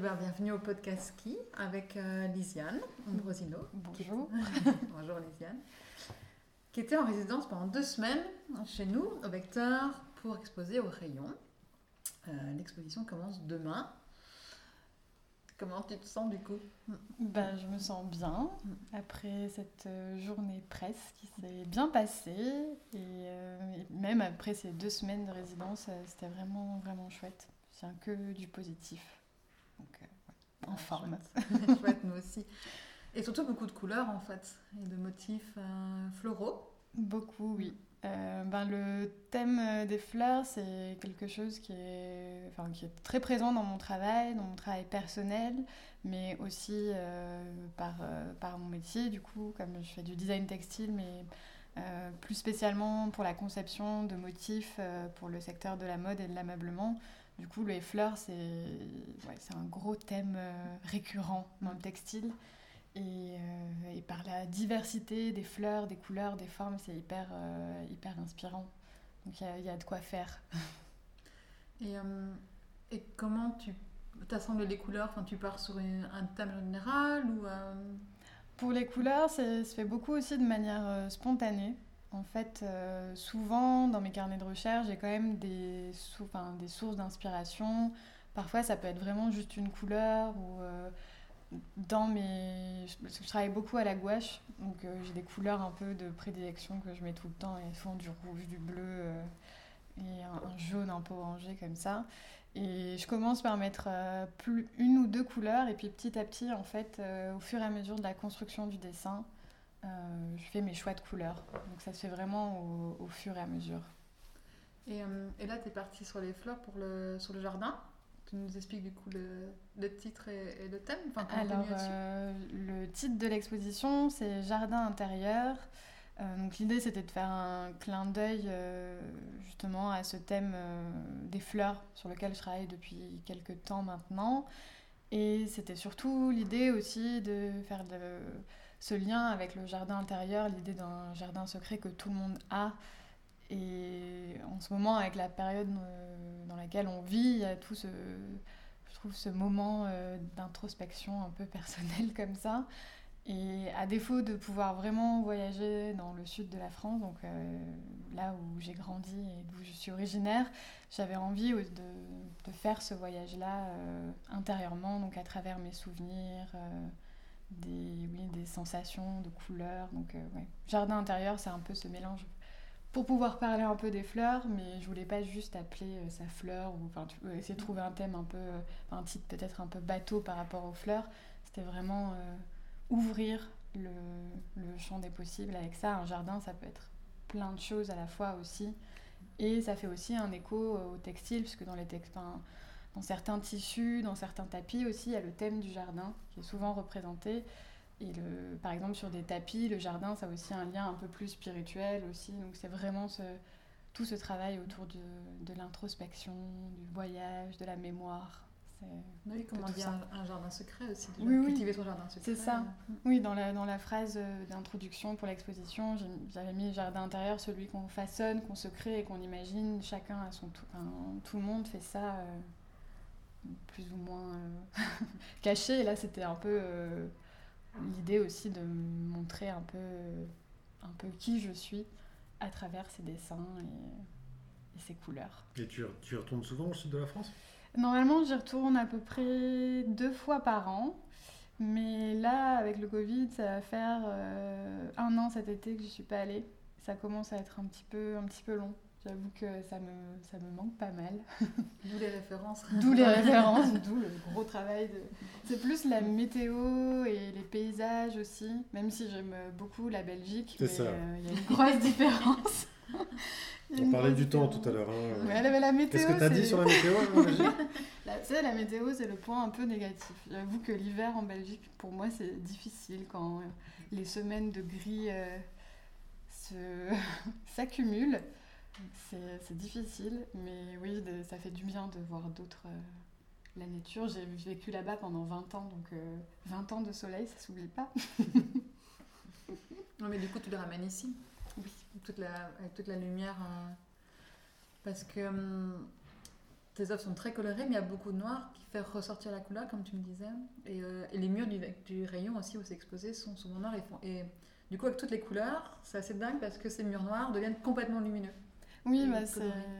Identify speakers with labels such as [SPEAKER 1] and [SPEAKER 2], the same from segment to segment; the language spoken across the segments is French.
[SPEAKER 1] bienvenue au podcast Ski avec euh, Lisiane Ambrosino.
[SPEAKER 2] Bonjour.
[SPEAKER 1] Bonjour Lisiane. Qui était en résidence pendant deux semaines chez nous au Vecteur pour exposer au rayon. Euh, L'exposition commence demain. Comment tu te sens du coup?
[SPEAKER 2] Ben, Je me sens bien après cette euh, journée presse qui s'est bien passée et, euh, et même après ces deux semaines de résidence, c'était vraiment vraiment chouette. Je tiens que du positif. En
[SPEAKER 1] Ah,
[SPEAKER 2] forme.
[SPEAKER 1] Chouette. Chouette, nous aussi. Et surtout beaucoup de couleurs en fait et de motifs euh, floraux.
[SPEAKER 2] Beaucoup, oui. Euh, ben, le thème euh, des fleurs, c'est quelque chose qui est, enfin, qui est très présent dans mon travail, dans mon travail personnel, mais aussi euh, par, par mon métier, du coup, comme je fais du design textile, mais plus spécialement pour la conception de motifs pour le secteur de la mode et de l'ameublement. Du coup, les fleurs, c'est ouais, un gros thème euh, récurrent dans le textile. Et, euh, et par la diversité des fleurs, des couleurs, des formes, c'est hyper, euh, hyper inspirant. Donc il y a- il y, a de quoi faire.
[SPEAKER 1] Et, et comment tu t'assembles les couleurs? Enfin, Tu pars sur une- un thème général ou
[SPEAKER 2] Pour les couleurs, c'est- ça se fait beaucoup aussi de manière spontanée. En fait, euh, souvent dans mes carnets de recherche, j'ai quand même des, sou- des sources d'inspiration. Parfois, ça peut être vraiment juste une couleur ou euh, dans mes... Je travaille beaucoup à la gouache, donc euh, j'ai des couleurs un peu de prédilection que je mets tout le temps, et souvent du rouge, du bleu et un, un jaune un peu orangé comme ça. Et je commence par mettre plus, une ou deux couleurs, et puis petit à petit, en fait, au fur et à mesure de la construction du dessin, euh, je fais mes choix de couleurs. Donc ça se fait vraiment au, au fur et à mesure.
[SPEAKER 1] Et, euh, et là, tu es parti sur les fleurs pour le, sur le jardin. Tu nous expliques du coup le, le titre et, et le thème enfin,
[SPEAKER 2] Alors, euh, le titre de l'exposition, c'est Jardin intérieur. Donc l'idée, c'était de faire un clin d'œil justement à ce thème des fleurs sur lequel je travaille depuis quelques temps maintenant. Et c'était surtout l'idée aussi de faire de- ce lien avec le jardin intérieur, l'idée d'un jardin secret que tout le monde a. Et en ce moment, avec la période euh, dans laquelle on vit, il y a tout ce, je trouve ce moment euh, d'introspection un peu personnel comme ça. Et à défaut de pouvoir vraiment voyager dans le sud de la France, donc euh, là où j'ai grandi et d'où je suis originaire, j'avais envie de, de faire ce voyage-là intérieurement, donc à travers mes souvenirs, des, oui, des sensations, de couleurs. Donc, euh. Jardin intérieur, c'est un peu ce mélange pour pouvoir parler un peu des fleurs, mais je voulais pas juste appeler euh, ça fleur ou enfin euh, essayer de trouver un thème un peu, un titre peut-être un peu bateau par rapport aux fleurs. C'était vraiment ouvrir le, le champ des possibles avec ça. Un jardin, ça peut être plein de choses à la fois aussi, et ça fait aussi un écho au textile, puisque dans les enfin, dans certains tissus, dans certains tapis aussi, il y a le thème du jardin qui est souvent représenté. Et le, par exemple, sur des tapis, le jardin, ça a aussi un lien un peu plus spirituel aussi. Donc c'est vraiment ce, tout ce travail autour de, de l'introspection, du voyage, de la mémoire.
[SPEAKER 1] Oui, comment dire un, un jardin secret aussi. déjà.
[SPEAKER 2] Oui, oui.
[SPEAKER 1] Cultiver son jardin secret.
[SPEAKER 2] C'est ça. Oui, dans la, dans la phrase euh, d'introduction pour l'exposition, j'avais mis jardin intérieur, celui qu'on façonne, qu'on se crée et qu'on imagine. Chacun à son tour. Enfin, tout le monde fait ça euh, plus ou moins euh, caché. Et là, c'était un peu euh, l'idée aussi de montrer un peu, un peu qui je suis à travers ces dessins et, et ces couleurs.
[SPEAKER 3] Et tu, retournes souvent au sud de la France?
[SPEAKER 2] Normalement, j'y retourne à peu près deux fois par an. Mais là, avec le Covid, ça va faire euh, un an cet été que je suis pas allée. Ça commence à être un petit peu, un petit peu long. J'avoue que ça me, ça me manque pas mal.
[SPEAKER 1] D'où les références.
[SPEAKER 2] D'où les références, d'où le gros travail. De... C'est plus la météo et les paysages aussi, même si j'aime beaucoup la Belgique.
[SPEAKER 3] C'est
[SPEAKER 2] mais,
[SPEAKER 3] ça.
[SPEAKER 2] euh, Il y a une grosse différence.
[SPEAKER 3] On parlait du temps tout à l'heure. hein.
[SPEAKER 2] Ouais, mais la météo,
[SPEAKER 3] Qu'est-ce que tu as dit
[SPEAKER 2] c'est-
[SPEAKER 3] sur la météo en Belgique
[SPEAKER 2] La, tu sais, la météo, c'est le point un peu négatif. J'avoue que l'hiver en Belgique, pour moi, c'est difficile quand euh, les semaines de gris euh, se- s'accumulent. C'est difficile, mais oui, de- ça fait du bien de voir d'autres. euh, la nature, j'ai vécu là-bas pendant 20 ans, donc euh, 20 ans de soleil, ça s'oublie pas.
[SPEAKER 1] Non, mais du coup, tu les ramènes ici.
[SPEAKER 2] Oui.
[SPEAKER 1] Toute la, avec toute la lumière. euh, Parce que hum, tes œuvres sont très colorées, mais il y a beaucoup de noir qui fait ressortir la couleur, comme tu me disais. Et, euh, et les murs du, du rayon aussi où c'est exposé sont souvent noirs et, font, et du coup, avec toutes les couleurs, c'est assez dingue parce que ces murs noirs deviennent complètement lumineux.
[SPEAKER 2] Oui, bah,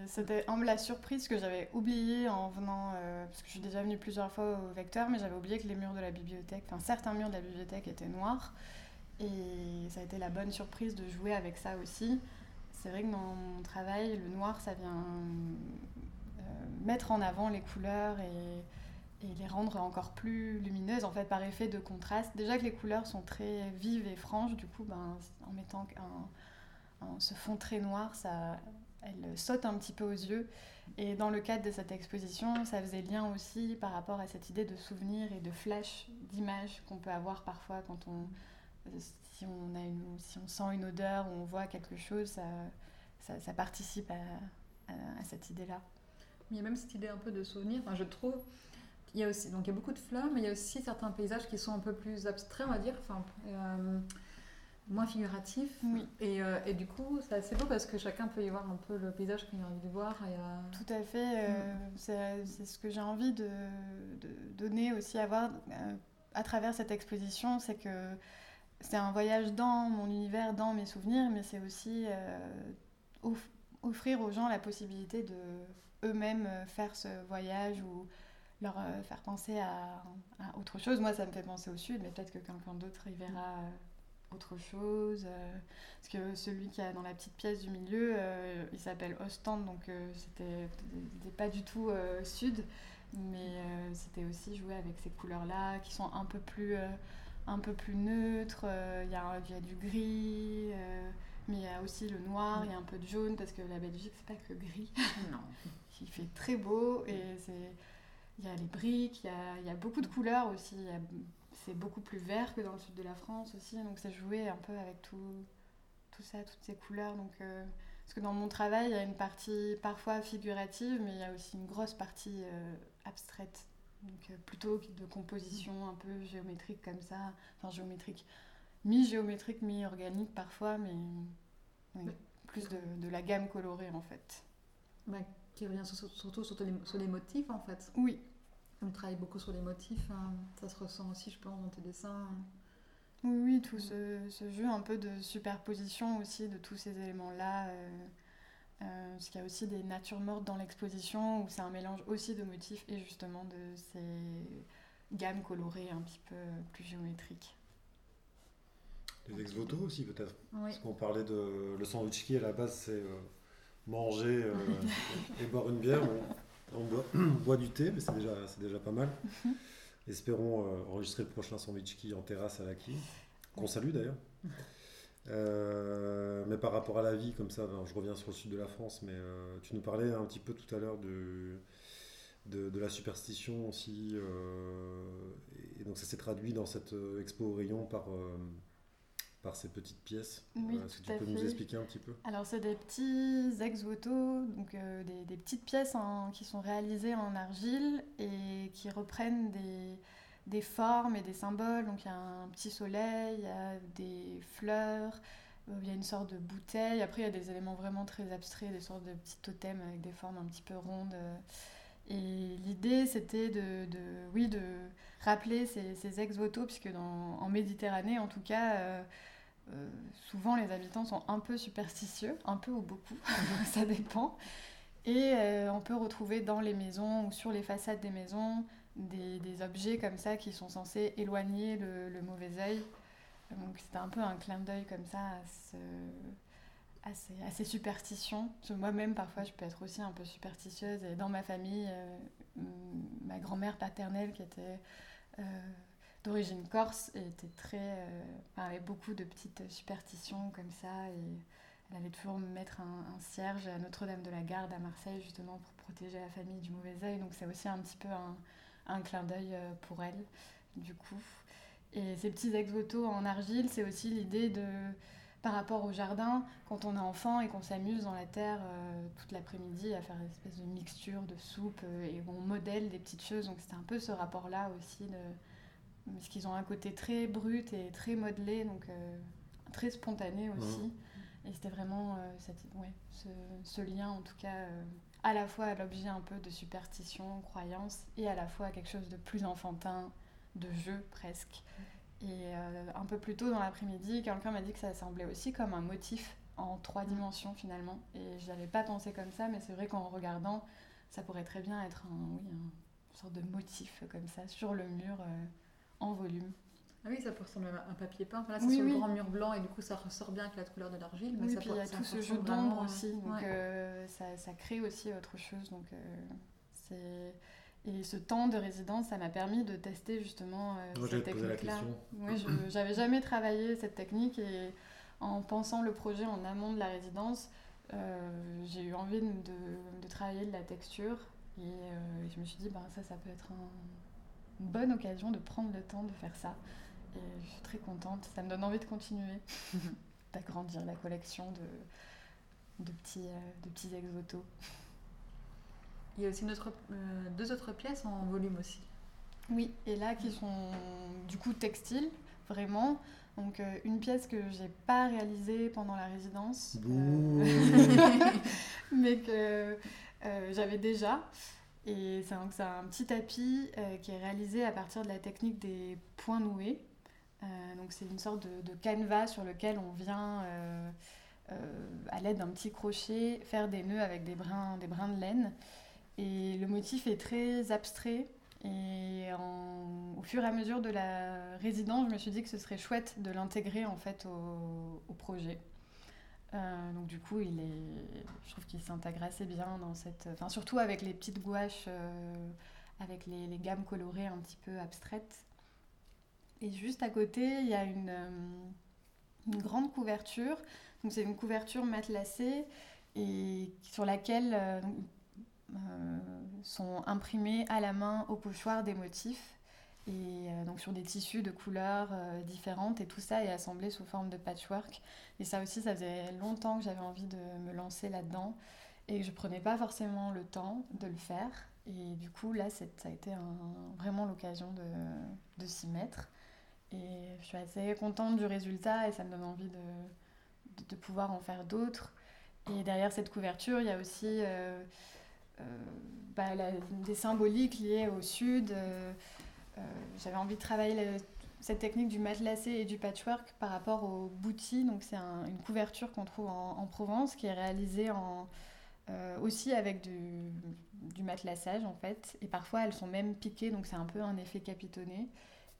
[SPEAKER 2] c'était un peu la surprise que j'avais oublié en venant, euh, parce que je suis déjà venue plusieurs fois au vecteur, mais j'avais oublié que les murs de la bibliothèque, enfin certains murs de la bibliothèque étaient noirs. Et ça a été la bonne surprise de jouer avec ça aussi. C'est vrai que dans mon travail, le noir, ça vient euh, mettre en avant les couleurs et, et les rendre encore plus lumineuses, en fait, par effet de contraste. Déjà que les couleurs sont très vives et franches, du coup, ben, en mettant un, un- ce fond très noir, ça, elle saute un petit peu aux yeux. Et dans le cadre de cette exposition, ça faisait lien aussi par rapport à cette idée de souvenir et de flash, d'image qu'on peut avoir parfois quand on, si on, a une, si on sent une odeur ou on voit quelque chose, ça, ça, participe à, à- cette idée-là.
[SPEAKER 1] Il y a même cette idée un peu de souvenir. Enfin, je trouve. Il y a aussi, donc il y a beaucoup de fleurs, mais il y a aussi certains paysages qui sont un peu plus abstraits, on va dire, euh, moins figuratifs.
[SPEAKER 2] Oui.
[SPEAKER 1] Et, euh, et du coup, c'est assez beau parce que chacun peut y voir un peu le paysage qu'il a envie de voir. Et, euh,
[SPEAKER 2] Tout à fait. euh, c'est c'est ce que j'ai envie de, de donner aussi à voir euh, à travers cette exposition, c'est que c'est un voyage dans mon univers, dans mes souvenirs, mais c'est aussi off- offrir aux gens la possibilité de eux-mêmes faire ce voyage ou leur faire penser à, à autre chose. Moi, ça me fait penser au sud, mais peut-être que quelqu'un d'autre y verra autre chose. euh, parce que celui qui est dans la petite pièce du milieu, euh, il s'appelle Ostende, donc euh, c'était c'était pas du tout euh, sud, mais c'était aussi jouer avec ces couleurs-là qui sont un peu plus, un peu plus neutres. Il y, a, y a du gris, mais il y a aussi le noir, il y a un peu de jaune, parce que la Belgique, c'est pas que gris.
[SPEAKER 1] non.
[SPEAKER 2] Il fait très beau et c'est il y a les briques, il y a, il y a beaucoup de couleurs aussi. il y a- C'est beaucoup plus vert que dans le sud de la France aussi, donc c'est jouer un peu avec tout, tout ça, toutes ces couleurs. Donc, euh, parce que dans mon travail, il y a une partie parfois figurative, mais il y a aussi une grosse partie euh, abstraite. Donc euh, plutôt de composition un peu géométrique comme ça, enfin géométrique, mi-géométrique, mi-organique parfois, mais oui, plus de, de la gamme colorée en fait.
[SPEAKER 1] Ouais, qui revient sur- surtout sur les motifs en fait.
[SPEAKER 2] Oui,
[SPEAKER 1] On travaille beaucoup sur les motifs, hein. ça se ressent aussi, je pense, dans tes dessins.
[SPEAKER 2] Oui, oui, tout ce, ce jeu un peu de superposition aussi de tous ces éléments-là. euh, euh, parce qu'il y a aussi des natures mortes dans l'exposition où c'est un mélange aussi de motifs et justement de ces gammes colorées un petit peu plus géométriques.
[SPEAKER 3] Les ex-voto aussi, peut-être.
[SPEAKER 1] Oui.
[SPEAKER 3] Parce qu'on parlait de. Le sandwich qui, à la base, c'est euh, manger euh, et boire une bière. On, on boit, on boit du thé, mais c'est déjà, déjà pas mal. Espérons euh, enregistrer le prochain sandwich qui en terrasse à la qu'on salue d'ailleurs. Euh, mais par rapport à la vie, comme ça, alors, je reviens sur le sud de la France, mais euh, tu nous parlais un petit peu tout à l'heure de, de, de la superstition aussi. et donc ça s'est traduit dans cette expo au rayon par, par ces petites pièces.
[SPEAKER 2] Oui,
[SPEAKER 3] Euh, Est-ce que
[SPEAKER 2] tout
[SPEAKER 3] tu peux nous expliquer un petit peu?
[SPEAKER 2] Alors c'est des petits ex-voto, donc euh, des, des petites pièces en- qui sont réalisées en argile et qui reprennent des, des formes et des symboles. Donc il y a un petit soleil, il y a des fleurs, euh, il y a une sorte de bouteille. Après il y a des éléments vraiment très abstraits, des sortes de petits totems avec des formes un petit peu rondes. Et l'idée c'était de, de- oui, de rappeler ces, ces ex-voto, puisque dans, en Méditerranée en tout cas... euh, euh, souvent les habitants sont un peu superstitieux, un peu ou beaucoup, ça dépend. Et euh, on peut retrouver dans les maisons ou sur les façades des maisons des, objets comme ça qui sont censés éloigner le, mauvais œil. Donc c'était un peu un clin d'œil comme ça à, ce- à ces, superstitions. Moi-même parfois je peux être aussi un peu superstitieuse et dans ma famille, euh, ma grand-mère paternelle qui était... d'origine corse et était très, euh, avait beaucoup de petites superstitions comme ça et elle allait toujours mettre un, un cierge à Notre-Dame de la Garde à Marseille justement pour protéger la famille du mauvais œil donc c'est aussi un petit peu un, clin d'œil euh, pour elle du coup et ces petits ex-voto en argile c'est aussi l'idée de par rapport au jardin, quand on est enfant et qu'on s'amuse dans la terre euh, toute l'après-midi à faire une espèce de mixture de soupe et on modèle des petites choses. Donc c'était un peu ce rapport-là aussi de, parce qu'ils ont un côté très brut et très modelé, donc euh, très spontané aussi. Et c'était vraiment euh, cette- ouais, ce, ce lien, en tout cas, euh, à la fois l'objet un peu de superstition, croyance, et à la fois quelque chose de plus enfantin, de jeu presque. Et un peu plus tôt dans l'après-midi, quelqu'un m'a dit que ça semblait aussi comme un motif en trois mm. dimensions finalement. Et je n'avais pas pensé comme ça, mais c'est vrai qu'en regardant, ça pourrait très bien être un, oui, une sorte de motif comme ça sur le mur euh, en volume.
[SPEAKER 1] Ah oui, ça peut ressembler à un papier peint. Enfin, là, c'est sur le grand mur blanc et du coup, ça ressort bien avec la couleur de l'argile.
[SPEAKER 2] Mais oui, puis il y a tout ce jeu d'ombre aussi. Donc, euh, ça, ça, crée aussi autre chose. Donc, euh, c'est... Et ce temps de résidence, ça m'a permis de tester justement cette technique-là. Oui, je n'avais jamais travaillé cette technique et en pensant le projet en amont de la résidence, euh, j'ai eu envie de, de, travailler de la texture et euh, je me suis dit, ben, ça, ça peut être une bonne occasion de prendre le temps de faire ça. Et je suis très contente, ça me donne envie de continuer, d'agrandir la collection de, de, petits, euh, de petits exotos.
[SPEAKER 1] Il y a aussi deux autres pièces en volume aussi.
[SPEAKER 2] Oui, et là qui sont du coup textiles, vraiment. Donc euh, une pièce que j'ai pas réalisée pendant la résidence, euh, mais que euh, j'avais déjà. Et c'est un, un, petit tapis qui est réalisé à partir de la technique des points noués. donc c'est une sorte de, de, canevas sur lequel on vient, à l'aide d'un petit crochet, faire des nœuds avec des brins, des brins de laine. Et le motif est très abstrait. Et au fur et à mesure de la résidence, je me suis dit que ce serait chouette de l'intégrer en fait au, projet. Euh, donc du coup, il est, je trouve qu'il s'intègre assez bien dans cette, enfin surtout avec les petites gouaches, euh, avec les, gammes colorées un petit peu abstraites. Et juste à côté, il y a une, euh, grande couverture. Donc c'est une couverture matelassée et sur laquelle sont imprimés à la main au pochoir des motifs et euh, donc sur des tissus de couleurs euh, différentes et tout ça est assemblé sous forme de patchwork. Et ça aussi ça faisait longtemps que j'avais envie de me lancer là-dedans. Et je prenais pas forcément le temps de le faire. Et du coup là ça a été vraiment l'occasion de, s'y mettre. Et je suis assez contente du résultat et ça me donne envie de, pouvoir en faire d'autres. Et derrière cette couverture il y a aussi euh, bah, des symboliques liées au sud. J'avais envie de travailler cette technique du matelassé et du patchwork par rapport au bouti. Donc c'est une couverture qu'on trouve en, Provence qui est réalisée en, aussi avec du, du, matelassage en fait. Et parfois elles sont même piquées, donc c'est un peu un effet capitonné.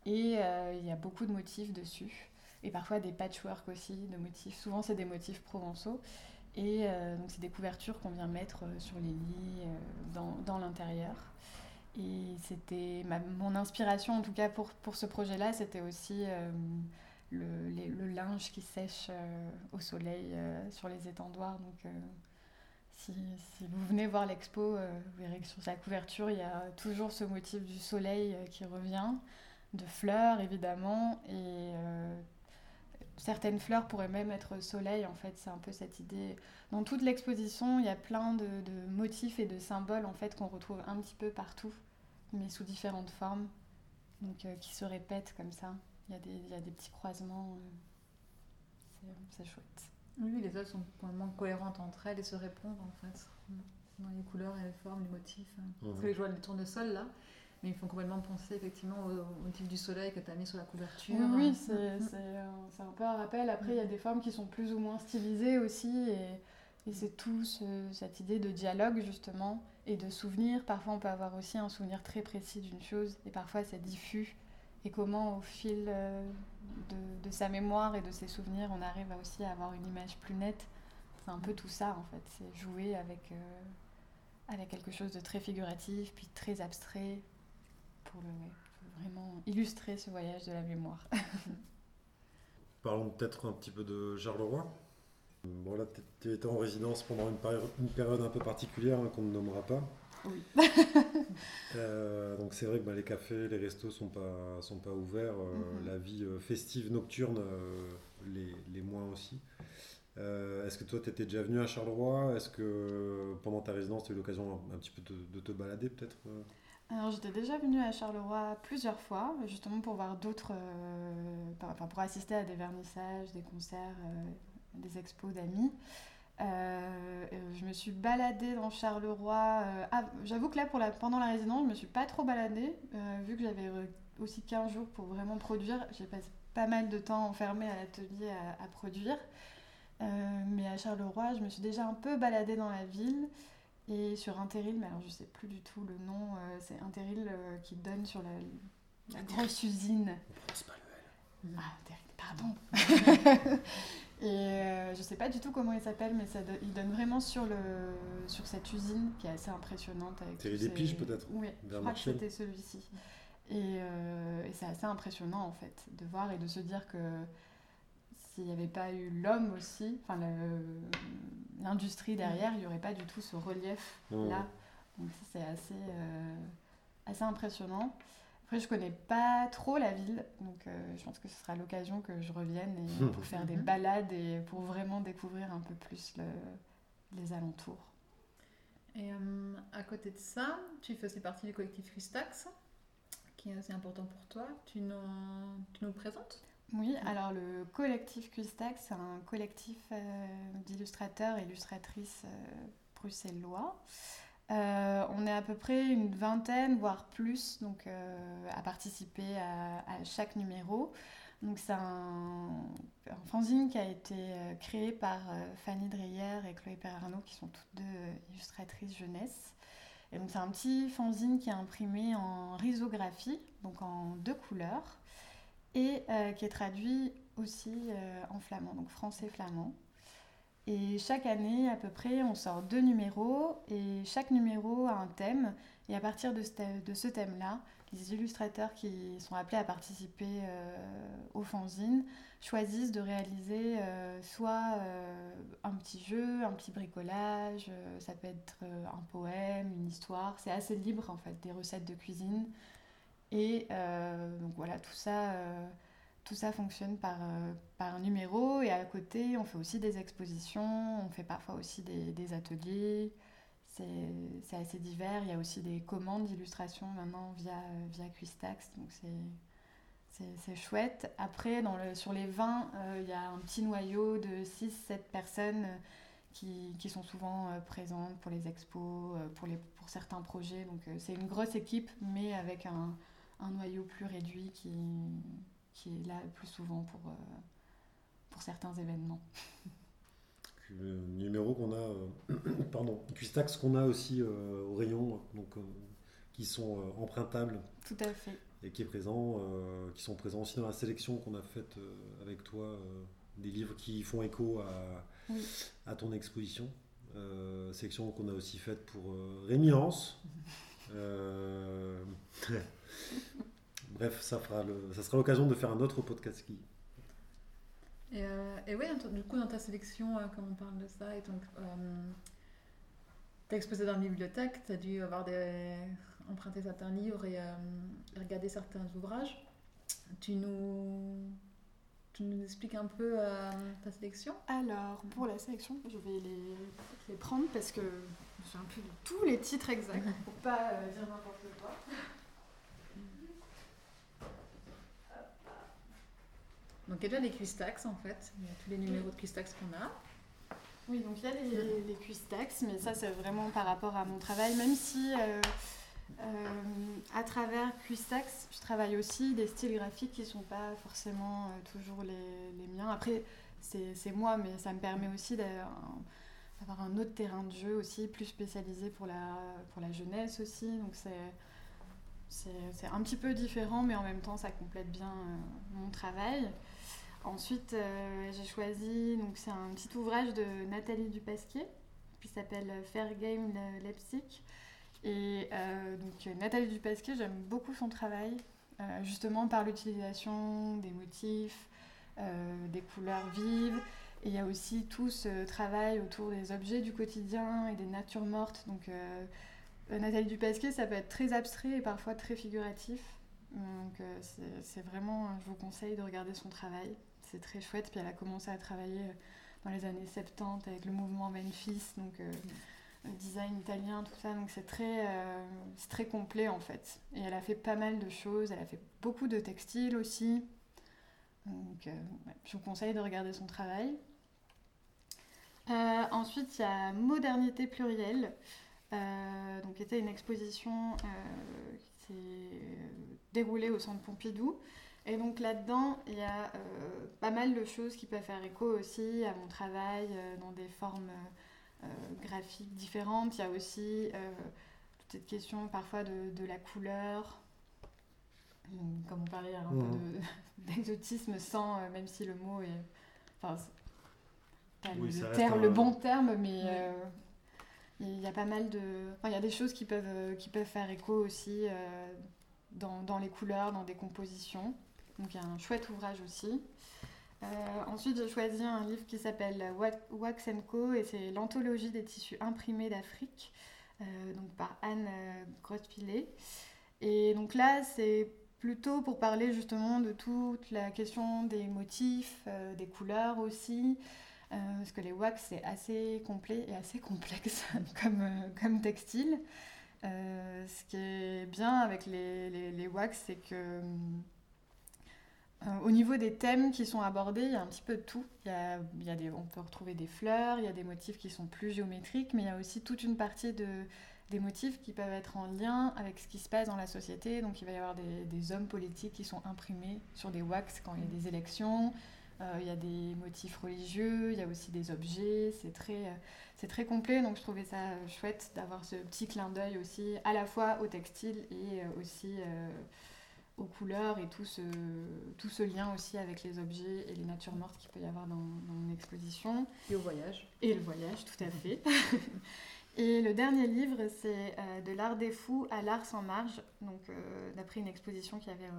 [SPEAKER 2] Et il y a beaucoup de motifs dessus. Et parfois des patchwork aussi de motifs. Souvent c'est des motifs provençaux. Et euh, donc, c'est des couvertures qu'on vient mettre euh, sur les lits, euh, dans l'intérieur. Et c'était mon inspiration, en tout cas pour, pour ce projet-là, c'était aussi le, le, linge qui sèche au soleil sur les étendoirs. Donc, si, si, vous venez voir l'expo, vous verrez que sur sa couverture, il y a toujours ce motif du soleil qui revient, de fleurs évidemment, et certaines fleurs pourraient même être soleil, en fait, c'est un peu cette idée. Dans toute l'exposition, il y a plein de, motifs et de symboles, en fait, qu'on retrouve un petit peu partout, mais sous différentes formes, donc euh, qui se répètent comme ça. Il y a des, il y a des petits croisements, euh, c'est chouette.
[SPEAKER 1] Oui, les œuvres sont complètement cohérentes entre elles et se répondent, en fait, dans les couleurs et les formes, les motifs. Hein. Parce mhm. que les joies de tournesol, là, mais ils font complètement penser effectivement au, motif du soleil que tu as mis sur la couverture.
[SPEAKER 2] Oui, c'est un peu un rappel. Après, il y a des formes qui sont plus ou moins stylisées aussi. Et, et c'est tout cette idée de dialogue justement et de souvenir. Parfois, on peut avoir aussi un souvenir très précis d'une chose et parfois c'est diffus. Et comment, au fil euh, de, sa mémoire et de ses souvenirs, on arrive aussi à avoir une image plus nette. C'est un peu tout ça en fait. C'est jouer avec, euh, avec quelque chose de très figuratif, puis très abstrait, pour, vraiment illustrer ce voyage de la mémoire.
[SPEAKER 3] Parlons peut-être un petit peu de Charleroi. Bon, là, tu étais en résidence pendant une, période, une période un peu particulière hein, qu'on ne nommera pas.
[SPEAKER 2] Oui.
[SPEAKER 3] euh, donc c'est vrai que bah, les cafés, les restos sont pas sont pas ouverts. Euh, mm-hmm. La vie euh, festive nocturne, les, les, moins aussi. Est-ce que toi, tu étais déjà venu à Charleroi? Est-ce que pendant ta résidence, tu as eu l'occasion un, petit peu de, de te balader peut-être
[SPEAKER 2] alors j'étais déjà venue à Charleroi plusieurs fois, justement pour voir d'autres, euh, enfin pour assister à des vernissages, des concerts, euh, des expos d'amis. Euh, je me suis baladée dans Charleroi. euh, ah, J'avoue que là, pour la, pendant la résidence, je me suis pas trop baladée, euh, vu que j'avais aussi 15 jours pour vraiment produire. J'ai passé pas mal de temps enfermée à l'atelier à, à produire. Euh, mais à Charleroi, je me suis déjà un peu baladée dans la ville. Et sur Interil, mais alors je sais plus du tout le nom, euh, c'est Interil euh, qui donne sur la, la grosse usine.
[SPEAKER 3] C'est pas le L.
[SPEAKER 2] Ah, Interil, pardon. Et euh, je sais pas du tout comment il s'appelle, mais ça do- il donne vraiment sur, le, sur cette usine qui est assez impressionnante. Avec
[SPEAKER 3] Thierry
[SPEAKER 2] tous ces-
[SPEAKER 3] Despiges, peut-être
[SPEAKER 2] Oui,
[SPEAKER 3] Vers
[SPEAKER 2] je crois que c'était celui-ci. Et, euh, et c'est assez impressionnant en fait de voir et de se dire que s'il n'y avait pas eu l'homme aussi, enfin l'industrie derrière, il n'y aurait pas du tout ce relief là. Donc ça, c'est assez, euh, assez impressionnant. Après, je connais pas trop la ville, donc euh, je pense que ce sera l'occasion que je revienne et pour faire des
[SPEAKER 1] Mhm.
[SPEAKER 2] balades et pour vraiment découvrir un peu plus le- les alentours.
[SPEAKER 1] Et euh, à côté de ça, tu fais aussi partie du collectif Custax, qui est assez important pour toi. Tu nous, tu nous le présentes?
[SPEAKER 2] Oui, alors le collectif Custax, c'est un collectif euh, d'illustrateurs et illustratrices euh, bruxellois. Euh, on est à peu près une vingtaine, voire plus, donc, euh, à participer à, chaque numéro. Donc c'est un, fanzine qui a été euh, créé par Fanny Dreyer et Chloé Perarnaud, qui sont toutes deux illustratrices jeunesse. Et donc c'est un petit fanzine qui est imprimé en risographie, donc en deux couleurs et qui est traduit aussi en flamand, donc français-flamand. Et chaque année, à peu près, on sort deux numéros et chaque numéro a un thème. Et à partir de ce, thème-là, les illustrateurs qui sont appelés à participer euh, au fanzine choisissent de réaliser euh, soit euh, un petit jeu, un petit bricolage, euh, ça peut être un poème, une histoire. C'est assez libre en fait, des recettes de cuisine. Et donc voilà, tout ça, tout ça fonctionne par, euh, par numéro. Et à côté, on fait aussi des expositions, on fait parfois aussi des, ateliers. C'est assez divers. Il y a aussi des commandes d'illustration maintenant via, via Quistax. Donc c'est chouette. Après, dans le, sur les 20, euh, il y a un petit noyau de 6-7 personnes euh, qui, qui sont souvent présentes pour les expos, pour, les, pour certains projets. Donc c'est une grosse équipe, mais avec un, un noyau plus réduit qui, qui est là plus souvent pour, euh, pour certains événements.
[SPEAKER 3] Le numéro qu'on a, euh, pardon, Custax qu'on a aussi euh, au rayon, donc, qui sont empruntables
[SPEAKER 2] Tout à fait.
[SPEAKER 3] et qui est présent, qui sont présents aussi dans la sélection qu'on a faite avec toi, des livres qui font écho à,
[SPEAKER 2] Oui.
[SPEAKER 3] à ton exposition. Sélection qu'on a aussi faite pour Rémi Hans. Bref, ça, fera le- ça sera l'occasion de faire un autre podcast qui.
[SPEAKER 1] Et, euh, et ouais, du coup, dans ta sélection, euh, comme on parle de ça, et donc, euh, t'as exposé dans la bibliothèque, t'as dû avoir des... emprunter certains livres et, euh, regarder certains ouvrages. Tu nous, tu nous expliques un peu euh, ta sélection?
[SPEAKER 2] Alors, pour la sélection, je vais les, les prendre parce que je un plus de tous les titres exacts pour pas euh, dire n'importe quoi.
[SPEAKER 1] Donc, il y a déjà les Cuistax en fait, il y a tous les numéros de Cuistax qu'on a.
[SPEAKER 2] Oui, donc il y a les, les Cuistax, mais ça c'est vraiment par rapport à mon travail, même si euh, euh, à travers Cuistax, je travaille aussi des styles graphiques qui ne sont pas forcément euh, toujours les, les miens. Après, c'est moi, mais ça me permet aussi d'avoir un autre terrain de jeu aussi, plus spécialisé pour la, pour la jeunesse aussi. Donc c'est c'est un petit peu différent, mais en même temps ça complète bien mon travail. Ensuite, euh, j'ai choisi, donc c'est un petit ouvrage de Nathalie Dupasquier, qui s'appelle Fair Game Le- Leipzig. Et euh, donc Nathalie Dupasquier, j'aime beaucoup son travail, euh, justement par l'utilisation des motifs, des couleurs vives. Et il y a aussi tout ce travail autour des objets du quotidien et des natures mortes. Donc Nathalie Dupasquier, ça peut être très abstrait et parfois très figuratif. Donc c'est vraiment, je vous conseille de regarder son travail. C'est très chouette. Puis elle a commencé à travailler euh, dans les années 70 avec le mouvement Memphis, donc euh, design italien, tout ça. Donc c'est très, euh, très complet en fait. Et elle a fait pas mal de choses. Elle a fait beaucoup de textiles aussi. Je vous conseille de regarder son travail. Ensuite, il y a Modernité plurielle, donc, qui était une exposition qui s'est déroulée au Centre Pompidou. Et donc là-dedans, il y a pas mal de choses qui peuvent faire écho aussi à mon travail dans des formes graphiques différentes. Il y a aussi toute cette question parfois de, la couleur, comme on parlait un peu d'exotisme sans, même si le mot est... Enfin, pas le, le bon terme, mais euh, il y a pas mal de. il y a des choses qui peuvent, euh, qui peuvent faire écho aussi euh, dans, dans, les couleurs, dans des compositions. Donc un chouette ouvrage aussi. ensuite, j'ai choisi un livre qui s'appelle Wax Co et c'est l'anthologie des tissus imprimés d'Afrique, donc par Anne Grosspilet. Et donc là, c'est plutôt pour parler justement de toute la question des motifs, des couleurs aussi, euh, parce que les wax, c'est assez complet et assez complexe comme, euh, comme textile. Euh, ce qui est bien avec les, les, les wax, c'est que au niveau des thèmes qui sont abordés, il y a un petit peu de tout. Il y a, on peut retrouver des fleurs, il y a des motifs qui sont plus géométriques, mais il y a aussi toute une partie de, des motifs qui peuvent être en lien avec ce qui se passe dans la société. Donc il va y avoir des, hommes politiques qui sont imprimés sur des wax quand il y a des élections. Euh, il y a des motifs religieux, il y a aussi des objets, c'est très, euh, c'est très complet, donc je trouvais ça chouette d'avoir ce petit clin d'œil aussi, à la fois au textile et euh, aussi aux couleurs et tout ce, tout ce lien aussi avec les objets et les natures mortes qu'il peut y avoir dans, dans exposition.
[SPEAKER 1] Et au voyage.
[SPEAKER 2] Et le voyage, tout à fait. et le dernier livre, c'est De l'art des fous à l'art sans marge, donc d'après une exposition qui avait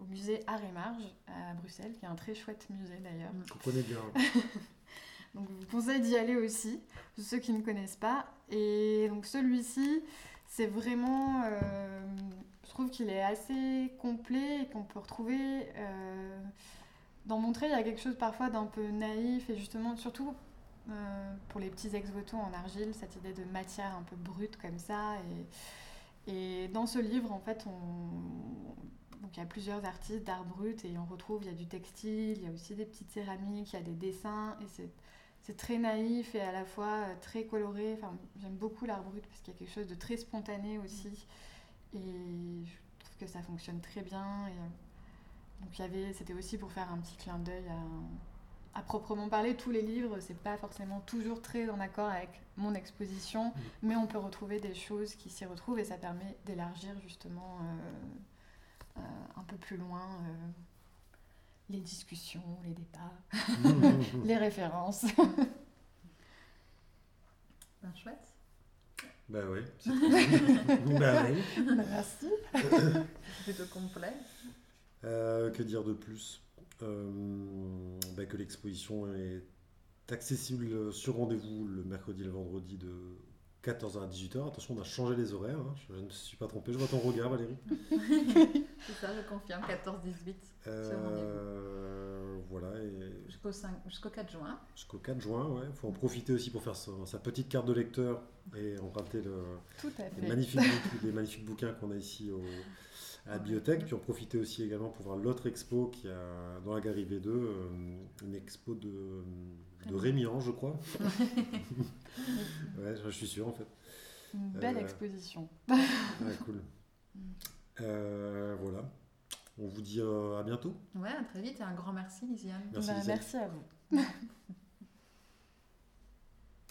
[SPEAKER 2] au musée Art et Marge à Bruxelles, qui est un très chouette musée d'ailleurs.
[SPEAKER 3] Vous connaissez bien.
[SPEAKER 2] donc je vous conseille d'y aller aussi, pour ceux qui ne connaissent pas. Et donc celui-ci, c'est vraiment... Je trouve qu'il est assez complet et qu'on peut retrouver... Euh, dans mon trait, il y a quelque chose parfois d'un peu naïf et justement, surtout euh, pour les petits ex-voto en argile, cette idée de matière un peu brute comme ça. Et, dans ce livre, en fait, on, donc il y a plusieurs artistes d'art brut et on retrouve, il y a du textile, il y a aussi des petites céramiques, il y a des dessins et c'est, c'est très naïf et à la fois euh, très coloré. Enfin, j'aime beaucoup l'art brut parce qu'il y a quelque chose de très spontané aussi et je trouve que ça fonctionne très bien. Et, euh, donc il y avait, c'était aussi pour faire un petit clin d'œil à, à proprement parler. Tous les livres, c'est pas forcément toujours très en accord avec mon exposition, mmh. mais on peut retrouver des choses qui s'y retrouvent et ça permet d'élargir justement. Euh, euh, un peu plus loin euh, les discussions, les débats, les références.
[SPEAKER 1] ben, chouette.
[SPEAKER 3] Ben oui. ben oui.
[SPEAKER 2] Merci.
[SPEAKER 1] Plutôt complet.
[SPEAKER 3] Euh, que dire de plus? Ben Que l'exposition est accessible sur rendez-vous le mercredi et le vendredi de 14h à 18h. Attention, on a changé les horaires. Hein. Je, ne me suis pas trompé. Je vois ton regard, Valérie.
[SPEAKER 1] C'est ça, je confirme. 14-18.
[SPEAKER 3] Euh, voilà.
[SPEAKER 1] Jusqu'au 4 juin.
[SPEAKER 3] Jusqu'au 4 juin, ouais. Il faut en profiter aussi pour faire sa, petite carte de lecteur et emprunter le, les, magnifiques, les magnifiques bouquins qu'on a ici au, à la bibliothèque. Puis en profiter aussi également pour voir l'autre expo qui a dans la galerie V2, euh, une expo de de Rémi je crois. ouais, je suis sûr en fait.
[SPEAKER 2] Une belle euh, exposition.
[SPEAKER 3] cool. Euh, voilà. On vous dit euh, à bientôt.
[SPEAKER 1] Ouais, à très vite et un grand merci, Lisiane.
[SPEAKER 3] Merci,
[SPEAKER 2] bah, merci à vous.